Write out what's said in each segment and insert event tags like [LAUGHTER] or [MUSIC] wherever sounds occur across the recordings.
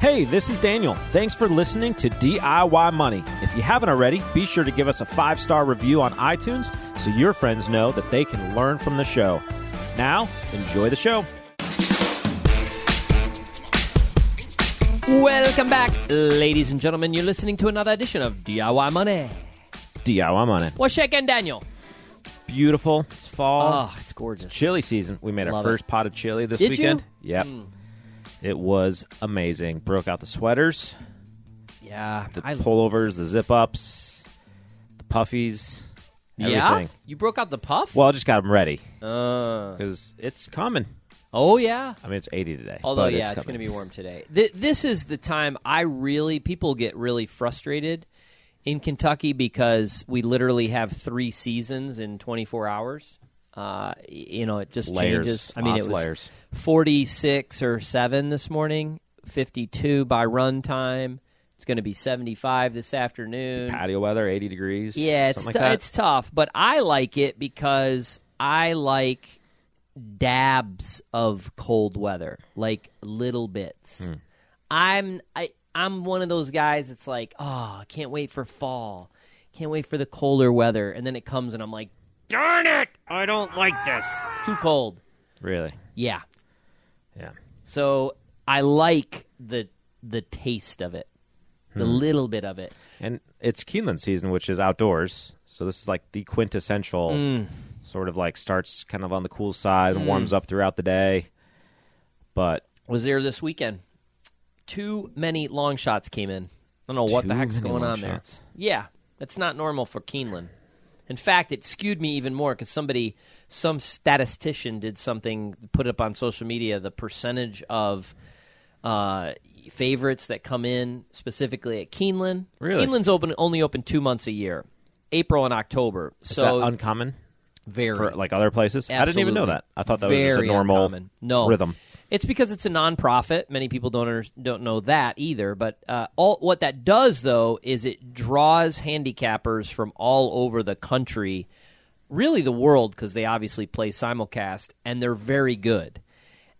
Hey, this is Daniel. Thanks for listening to DIY Money. If you haven't already, be sure to give us a five star review on iTunes so your friends know that they can learn from the show. Now, enjoy the show. Welcome back, ladies and gentlemen. You're listening to another edition of DIY Money. DIY Money. What's shaking, Daniel? Beautiful. It's fall. Oh, it's gorgeous. Chili season. We made our Love it. first pot of chili this Did you? weekend. Yep. Hmm. It was amazing. Broke out the sweaters, Yeah, the I pullovers, the zip ups, the puffies, yeah. You broke out the puff. Well, I just got them ready Uh, because it's coming. oh yeah. I mean, it's 80 today. Although yeah, it's, it's, going to be warm today. Th- this is the time I really people get really frustrated in Kentucky because we literally have three seasons in 24 hours. Uh, you know, it just layers. changes. I mean, it was layers. 46 or 7 this morning, 52 by run time. It's going to be 75 this afternoon. Patio weather, 80 degrees. Yeah, it's t- like it's tough, but I like it because I like dabs of cold weather, like little bits. Hmm. I'm I I'm one of those guys that's like, oh, I can't wait for fall, can't wait for the colder weather, and then it comes and I'm like, darn it, I don't like this. It's too cold. really. Yeah, Yeah. so I like the the taste of it, the Hmm. little bit of it. And it's Keeneland season, which is outdoors. So this is like the quintessential Mm. sort of like starts kind of on the cool side and warms up throughout the day. But was there this weekend. Too many long shots came in. I don't know what the heck's going long on there. Yeah, that's not normal for Keeneland. In fact, it skewed me even more because somebody, some statistician, did something, put up on social media the percentage of uh, favorites that come in specifically at Keeneland. Really? Keeneland's open only open two months a year, April and October. is So that uncommon very for like other places? I didn't even know that. I thought that was just a normal uncommon. No. rhythm. It's because it's a nonprofit. Many people don't don't know that either. But uh, all what that does though is it draws handicappers from all over the country, really the world, because they obviously play simulcast and they're very good.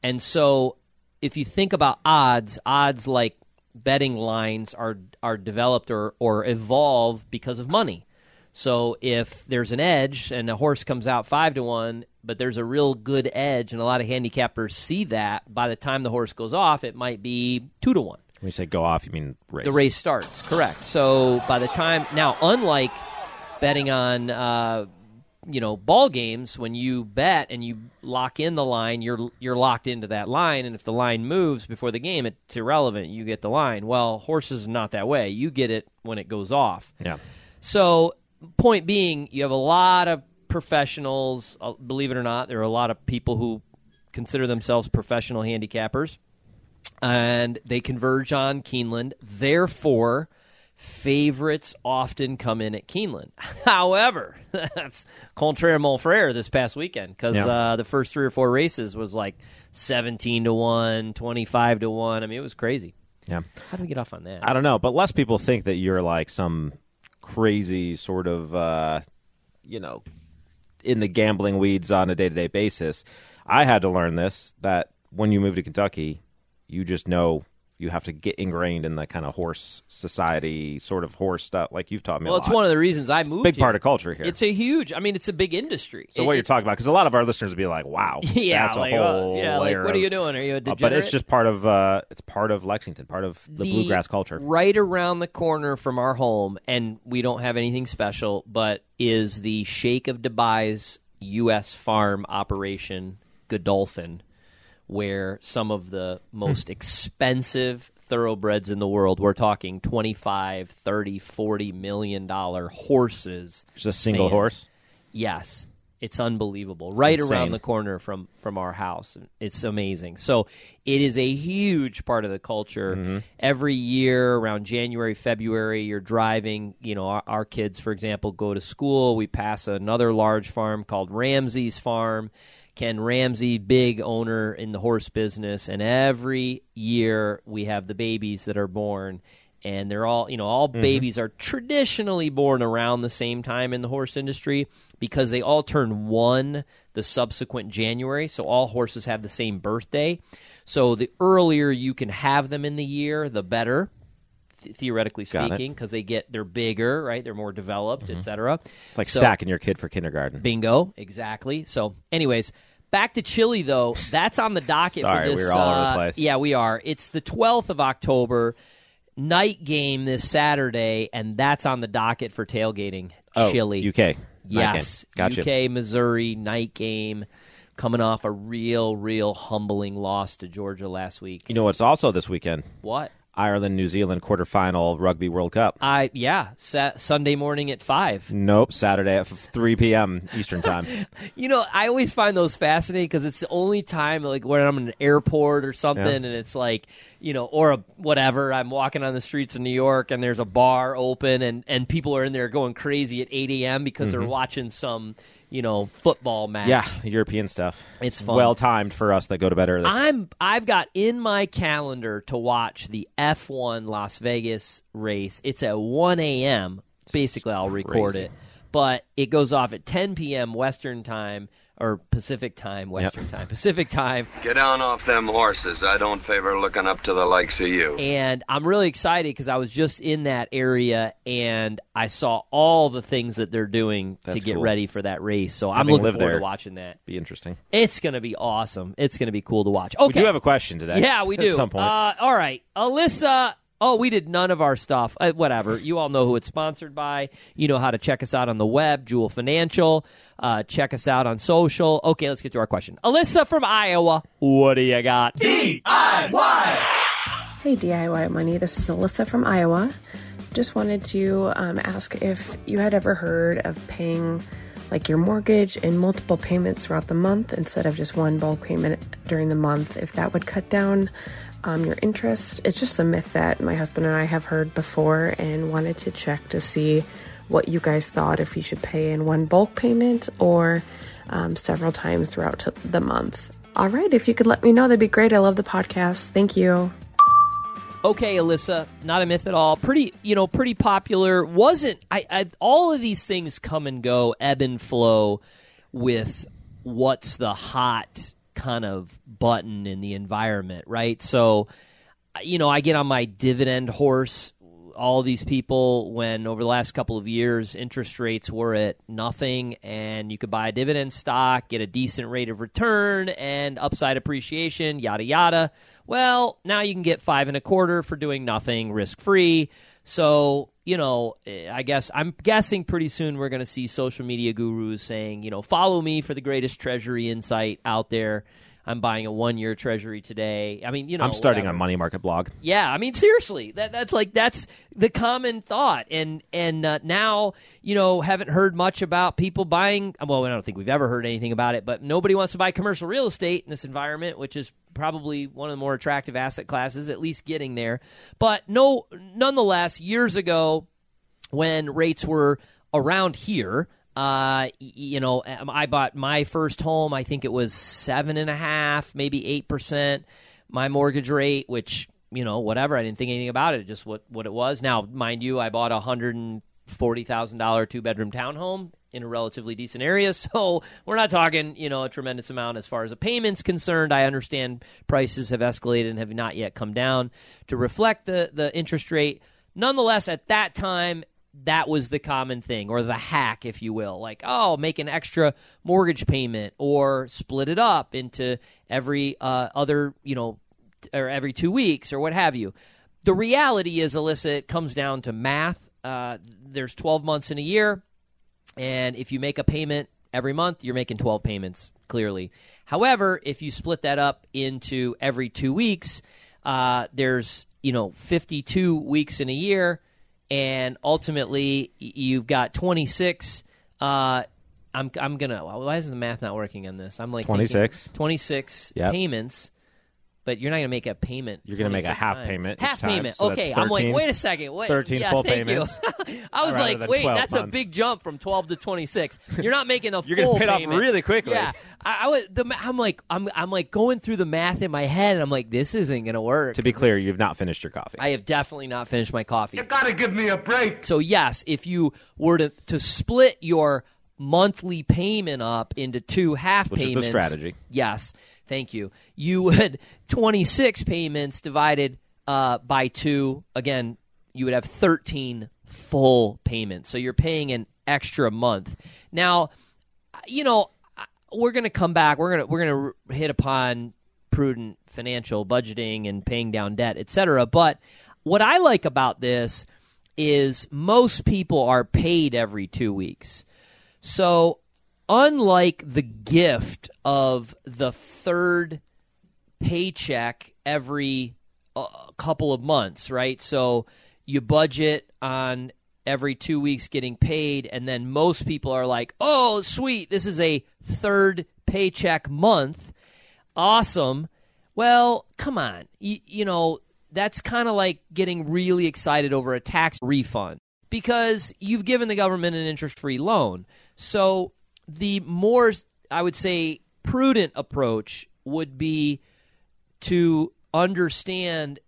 And so, if you think about odds, odds like betting lines are are developed or or evolve because of money. So if there's an edge and a horse comes out five to one, but there's a real good edge, and a lot of handicappers see that, by the time the horse goes off, it might be two to one. When you say go off, you mean race. The race starts, correct. So by the time now, unlike betting on uh, you know ball games, when you bet and you lock in the line, you're you're locked into that line, and if the line moves before the game, it's irrelevant. You get the line. Well, horses are not that way. You get it when it goes off. Yeah. So, point being, you have a lot of professionals. uh, Believe it or not, there are a lot of people who consider themselves professional handicappers, and they converge on Keeneland. Therefore, favorites often come in at Keeneland. [LAUGHS] However, [LAUGHS] that's contraire mon frere this past weekend because Yeah. uh, the first three or four races was like 17 to 1, 25 to 1. I mean, it was crazy. Yeah. How do we get off on that? I don't know, but less people think that you're like some crazy sort of, uh, you know, in the gambling weeds on a day to day basis. I had to learn this that when you move to Kentucky, you just know you have to get ingrained in the kind of horse society, sort of horse stuff. Like you've taught me. well, it's lot. one of the reasons I moved. big here. part of culture here. It's a huge. I mean, it's a big industry. so It- what you're talking about, because a lot of our listeners would be like, "Wow, [LAUGHS] Yeah, that's a whole uh, yeah, like what are you doing? Are you a Uh, degenerate? but it's just part of uh, it's part of Lexington, part of the, bluegrass culture. Right around the corner from our home, and we don't have anything special, but is the Sheikh of Dubai's U.S. farm operation, Godolphin, where some of the most expensive thoroughbreds in the world, we're talking 25, 30, 40 million dollar horses. Just a single stand. horse. Yes, it's unbelievable. Right Insane. around the corner from from our house, it's amazing. So it is a huge part of the culture. Mm-hmm. Every year around January, February, you're driving. You know, our, our kids, for example, go to school. We pass another large farm called Ramsey's Farm. Ken Ramsey, big owner in the horse business, and every year we have the babies that are born, and they're all, you know, all babies are traditionally born around the same time in the horse industry because they all turn one the subsequent January. So all horses have the same birthday. So the earlier you can have them in the year, the better. th- Theoretically. Mm-hmm. speaking, because they get they're bigger, right? They're more developed, et cetera. It's like So- stacking your kid for kindergarten. Bingo, exactly. So, anyways, back to chili though. That's on the docket Sorry, for this. we were all over the uh, place. Yeah, we are. It's the 12th of October, night game this Saturday, and that's on the docket for tailgating. Oh, chili, UK. yes, Gotcha. UK, Missouri night game. Coming off a real, real humbling loss to Georgia last week. You know what's also this weekend? What? Ireland, New Zealand quarterfinal Rugby World Cup. I yeah, sa- Sunday morning at five. Nope, Saturday at f- 3 p.m. Eastern Time. [LAUGHS] You know, I always find those fascinating because it's the only time, like when I'm in an airport or something, Yeah. and it's like, you know, or a whatever. I'm walking on the streets of New York, and there's a bar open, and and people are in there going crazy at 8 a.m. because they're mm-hmm. watching some, you know, football match. Yeah, European stuff. It's fun. Well timed for us that go to bed early. I'm I've got in my calendar to watch the F1 Las Vegas race. It's at 1 a.m. Basically, I'll record it, but it goes off at 10 p.m. Western time or Pacific time, Western time, Pacific time, Get down off them horses. I don't favor looking up to the likes of you. and I'm really excited because I was just in that area and I saw all the things that they're doing to get cool. ready for that race. So I'm Having looking lived forward there. to watching that. Be interesting. It's going to be awesome. It's going to be cool to watch. Okay, We do have a question today. Yeah, we [LAUGHS] do. At some point. Uh, all right, Alyssa. Oh, we did none of our stuff. Uh, whatever. You all know who it's sponsored by. You know how to check us out on the web, Joule Financial. Uh, check us out on social. Okay, let's get to our question. Alyssa from Iowa. What do you got? DIY! Hey DIY Money, this is Alyssa from Iowa. Just wanted to um, ask if you had ever heard of paying like your mortgage in multiple payments throughout the month instead of just one bulk payment during the month, if that would cut down um, your interest. It's just a myth that my husband and I have heard before and wanted to check to see what you guys thought if you should pay in one bulk payment or um, several times throughout the month. All right, if you could let me know, that'd be great. I love the podcast. Thank you. Okay, Alyssa, not a myth at all. Pretty, you know, pretty popular. Wasn't I, I? All of these things come and go, ebb and flow with what's the hot kind of button in the environment, right? So, you know, I get on my dividend horse. All these people, when over the last couple of years, interest rates were at nothing, and you could buy a dividend stock, get a decent rate of return, and upside appreciation, yada yada. Well, now you can get five and a quarter for doing nothing, risk free. So, you know, eh, I guess I'm guessing pretty soon we're going to see social media gurus saying, you know, follow me for the greatest treasury insight out there. I'm buying a one year treasury today. I mean, you know, I'm starting whatever. a money market blog. Yeah, I mean seriously, that that's like that's the common thought, and and uh, now you know haven't heard much about people buying. Well, I don't think we've ever heard anything about it, but nobody wants to buy commercial real estate in this environment, which is probably one of the more attractive asset classes, at least getting there. But no, nonetheless, years ago when rates were around here. Uh, you know, um, I bought my first home. I think it was seven and a half, maybe eight percent. My mortgage rate, which you know, whatever. I didn't think anything about it. Just what what it was. Now, mind you, I bought a hundred and forty thousand dollar two bedroom townhome in a relatively decent area. [LAUGHS] So we're not talking, you know, a tremendous amount as far as the payments concerned. I understand prices have escalated and have not yet come down to reflect the the interest rate. Nonetheless, at that time, that was the common thing or the hack if you will. Like oh make an extra mortgage payment or split it up into every uh, other you know or every two weeks or what have you. The reality is alyssa it comes down to math. Uh, there's 12 months in a year and if you make a payment every month you're making 12 payments clearly. However if you split that up into every two weeks uh, there's you know 52 weeks in a year and ultimately you've got 26 uh, I'm, I'm gonna why is the math not working on this i'm like thinking 26. 26 Yep. payments but you're not going to make a payment. You're gonna make a half times. payment Half time, payment. so that's okay, I'm like, wait a second. Wait, 13 yeah, full thank payments. You. [LAUGHS] [LAUGHS] I was like, wait, 12 that's a big jump from 12 to 26. [LAUGHS] You're not making a You're full to paid off payment. really quickly. Yeah, I, I was. The, I'm like, I'm, I'm like going through the math in my head, and I'm like, this isn't going to work. To be clear, you've not finished your coffee. I have definitely not finished my coffee. You've gotta give me a break. So yes, if you were to to split your monthly payment up into two half Which is the payments. strategy. Yes, thank you. You would [LAUGHS] 26 payments divided uh, by two. Again, you would have 13 full payments. So you're paying an extra month. Now, you know, we're going to come back. We're going to we're going to hit upon prudent financial budgeting and paying down debt, etc. But what I like about this is most people are paid every 2 weeks. So, unlike the gift of the third paycheck every uh, couple of months, right? So, you budget on every two weeks getting paid, and then most people are like, oh, sweet, this is a third paycheck month. Awesome. Well, come on. You know, that's kind of like getting really excited over a tax refund because you've given the government an interest free loan. So, the more, I would say, prudent approach would be to understand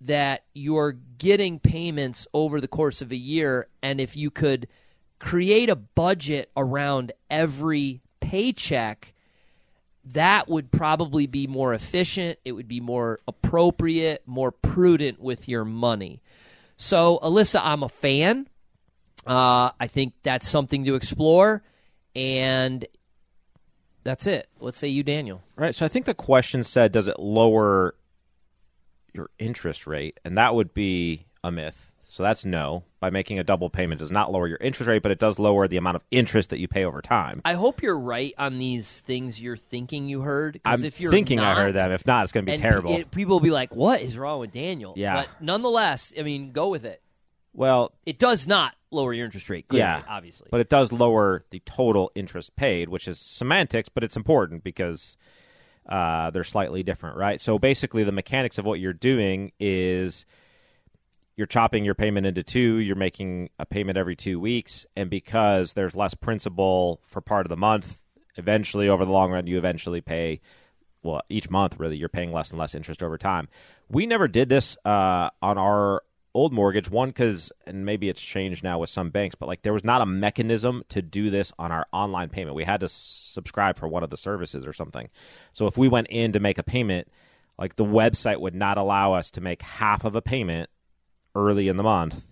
that you're getting payments over the course of a year and if you could create a budget around every paycheck that would probably be more efficient it would be more appropriate more prudent with your money. So alyssa i'm a fan. Uh, i think that's something to explore and that's it let's say you daniel Right. So I think the question said, does it lower your interest rate? And that would be a myth. So that's no. By making a double payment does not lower your interest rate, but it does lower the amount of interest that you pay over time. I hope you're right on these things you're thinking you heard. I'm if you're thinking I heard them. If not, it's going to be terrible. it- people will be like, "What is wrong with Daniel?" Yeah. But nonetheless, I mean, go with it. Well, It does not lower your interest rate. Clearly, yeah, obviously. but it does lower the total interest paid, which is semantics, but it's important because uh, they're slightly different, right? So basically, the mechanics of what you're doing is you're chopping your payment into two. You're making a payment every two weeks, and because there's less principal for part of the month, eventually, over the long run, you eventually pay. Well, each month, really, you're paying less and less interest over time. We never did this uh, on our old mortgage one because and maybe it's changed now with some banks but like there was not a mechanism to do this on our online payment we had to subscribe for one of the services or something so if we went in to make a payment like the website would not allow us to make half of a payment early in the month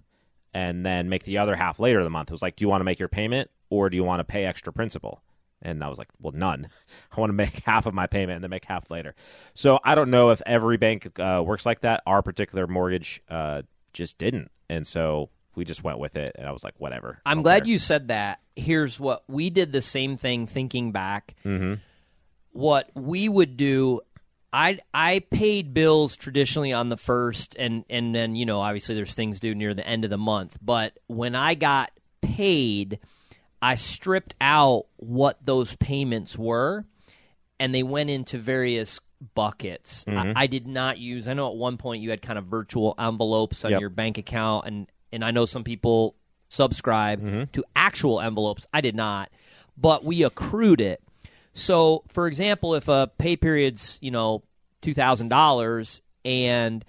and then make the other half later in the month it was like do you want to make your payment or do you want to pay extra principal and I was like, well, none. [LAUGHS] I want to make [LAUGHS] half of my payment and then make half later. So I don't know if every bank uh, works like that. Our particular mortgage uh, just didn't. And so we just went with it. And I was like, whatever. I'm glad care. you said that. Here's what we did the same thing thinking back. Mm-hmm. What we would do I I paid bills traditionally on the first and and then you know obviously there's things due near the end of the month, but when I got paid, I stripped out what those payments were and they went into various buckets. Mm-hmm. I, I did not use. I know at one point you had kind of virtual envelopes on Yep. your bank account, and and I know some people subscribe Mm-hmm. to actual envelopes. I did not, but we accrued it. So, for example, if a pay period's you know two thousand dollars and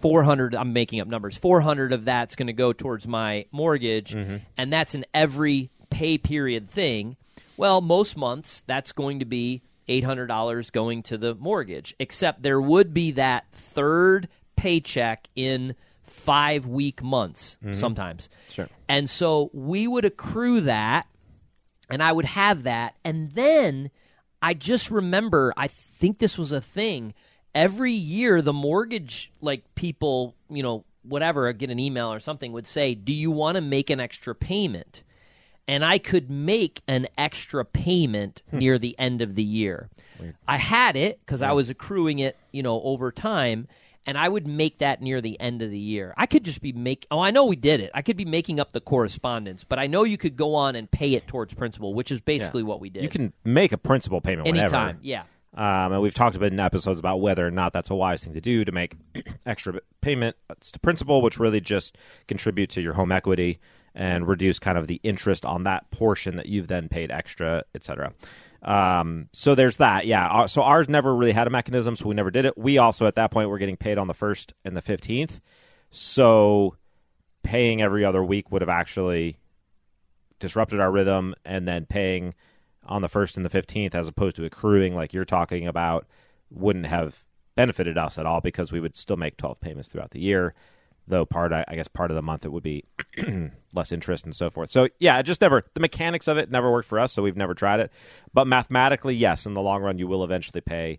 400 i'm making up numbers 400 of that's going to go towards my mortgage and that's an every pay period thing well most months that's going to be $800 going to the mortgage except there would be that third paycheck in 5 week months mm-hmm. sometimes Sure. and so we would accrue that and I would have that. And then I just remember, I think this was a thing. Every year, the mortgage, like people, you know, whatever, get an email or something would say, Do you want to make an extra payment? And I could make an extra payment hmm. near the end of the year. I had it because I hmm. was accruing it, you know, over time. And I would make that near the end of the year. I could just be make. Oh, I know we did it. I could be making up the correspondence, but I know you could go on and pay it towards principal, which is basically what we did. You can make a principal payment anytime. whenever. Yeah. Um, and we've talked about in episodes about whether or not that's a wise thing to do to make [CLEARS THROAT] extra payment uh, to principal, which really just contribute to your home equity and reduce kind of the interest on that portion that you've then paid extra, et cetera. Um, so there's that. Yeah. So ours never really had a mechanism, so we never did it. We also at that point were getting paid on the first and the fifteenth, so paying every other week would have actually disrupted our rhythm, and then paying on the first and the fifteenth as opposed to accruing like you're talking about wouldn't have benefited us at all because we would still make twelve payments throughout the year. Though part, I guess, part of the month it would be [CLEARS THROAT] less interest and so forth. So yeah, just never the mechanics of it never worked for us, so we've never tried it. But mathematically, yes, in the long run, you will eventually pay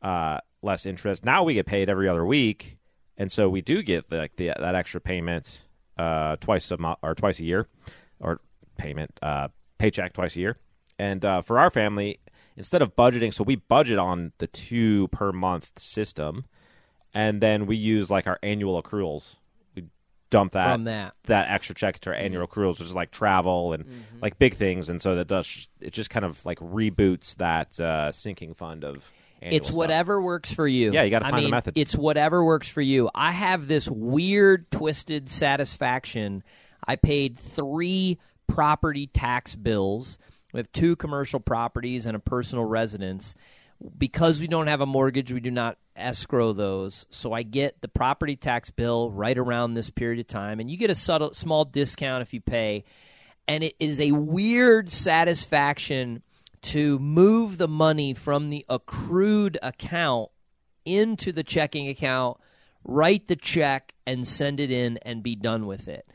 uh, less interest. Now we get paid every other week, and so we do get the, like the, that extra payment uh, twice a month or twice a year, or payment uh, paycheck twice a year. And uh, for our family, instead of budgeting, so we budget on the two per month system, and then we use like our annual accruals. We dump that From that. extra check to our annual accruals, which is like travel and Mm-hmm. like big things, and so that does it just kind of like reboots that uh, sinking fund of. Annual It's stuff. whatever works for you. Yeah, you gotta I find the mean, method. It's whatever works for you. I have this weird, twisted satisfaction. I paid three property tax bills. We have two commercial properties and a personal residence. Because we don't have a mortgage, we do not escrow those. So I get the property tax bill right around this period of time, and you get a subtle, small discount if you pay. And it is a weird satisfaction to move the money from the accrued account into the checking account, write the check, and send it in and be done with it.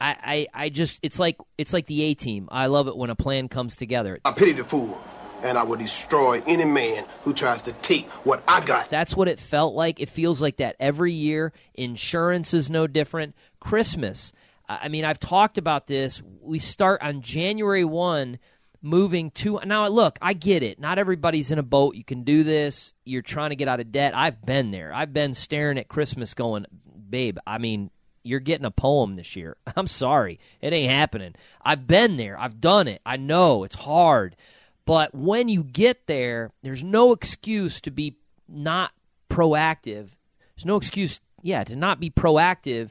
I, I, I just it's like it's like the A team. I love it when a plan comes together. I pity the fool, and I will destroy any man who tries to take what I got. That's what it felt like. It feels like that every year. Insurance is no different. Christmas. I mean, I've talked about this. We start on January 1 moving to now look i get it not everybody's in a boat you can do this you're trying to get out of debt i've been there i've been staring at christmas going babe i mean you're getting a poem this year [LAUGHS] i'm sorry it ain't happening i've been there i've done it i know it's hard but when you get there there's no excuse to be not proactive there's no excuse yeah to not be proactive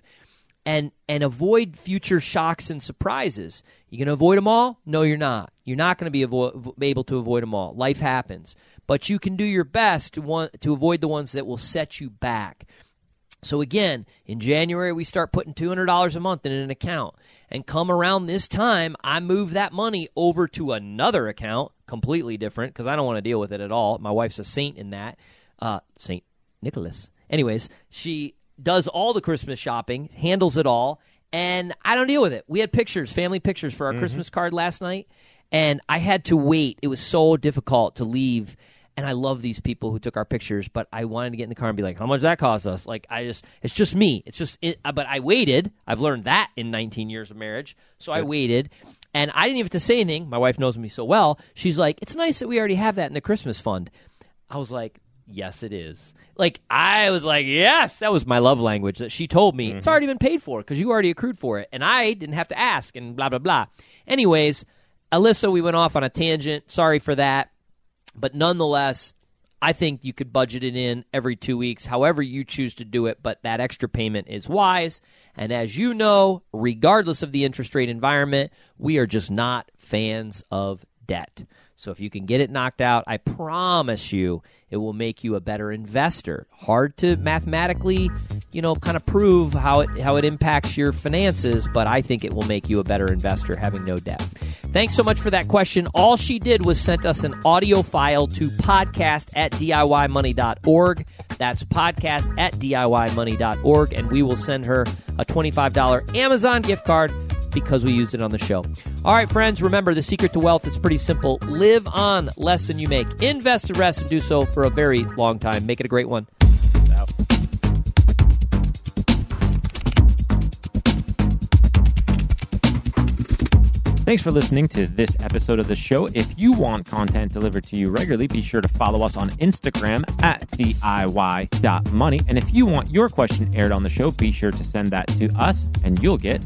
and and avoid future shocks and surprises. You going to avoid them all? No, you're not. You're not going to be avo- able to avoid them all. Life happens, but you can do your best to want to avoid the ones that will set you back. So again, in January we start putting two hundred dollars a month in an account, and come around this time, I move that money over to another account, completely different because I don't want to deal with it at all. My wife's a saint in that, uh, Saint Nicholas. Anyways, she does all the Christmas shopping, handles it all, and I don't deal with it. We had pictures, family pictures for our Christmas card last night, and I had to wait. It was so difficult to leave. And I love these people who took our pictures, but I wanted to get in the car and be like, "How much that cost us?" Like, I just, it's just me. It's just, it, uh, but I waited. I've learned that in 19 years of marriage, so I waited, and I didn't even have to say anything. My wife knows me so well. She's like, "It's nice that we already have that in the Christmas fund." I was like, yes, it is. Like, I was like, yes, that was my love language that she told me. It's mm-hmm. already been paid for because you already accrued for it. And I didn't have to ask and blah, blah, blah. Anyways, Alyssa, we went off on a tangent. Sorry for that. But nonetheless, I think you could budget it in every two weeks, however you choose to do it. But that extra payment is wise. And as you know, regardless of the interest rate environment, we are just not fans of debt. So if you can get it knocked out, I promise you it will make you a better investor. Hard to mathematically, you know, kind of prove how it how it impacts your finances, but I think it will make you a better investor having no debt. Thanks so much for that question. All she did was sent us an audio file to podcast at DIYmoney.org. That's podcast at DIYmoney.org, and we will send her a $25 Amazon gift card because we used it on the show. All right, friends, remember the secret to wealth is pretty simple. Live on less than you make. Invest the rest and do so for a very long time. Make it a great one. Thanks for listening to this episode of the show. If you want content delivered to you regularly, be sure to follow us on Instagram at DIY.money. And if you want your question aired on the show, be sure to send that to us and you'll get